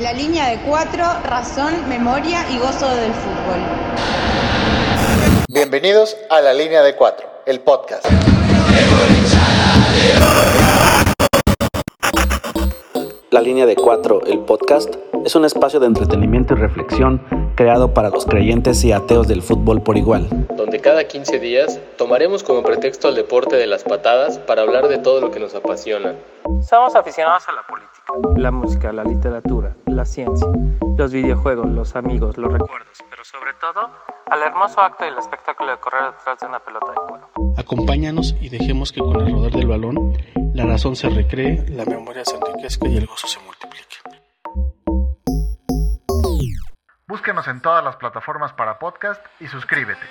La línea de cuatro, razón, memoria y gozo del fútbol. Bienvenidos a La Línea de Cuatro, el podcast. La Línea de Cuatro, el podcast, es un espacio de entretenimiento y reflexión creado para los creyentes y ateos del fútbol por igual. Donde cada 15 días tomaremos como pretexto el deporte de las patadas para hablar de todo lo que nos apasiona. Somos aficionados a la política, la música, la literatura, la ciencia, los videojuegos, los amigos, los recuerdos, pero sobre todo al hermoso acto y el espectáculo de correr detrás de una pelota de cuero. Acompáñanos y dejemos que con el rodar del balón la razón se recree, la memoria se enriquezca y el gozo se multiplique. Búsquenos en todas las plataformas para podcast y suscríbete.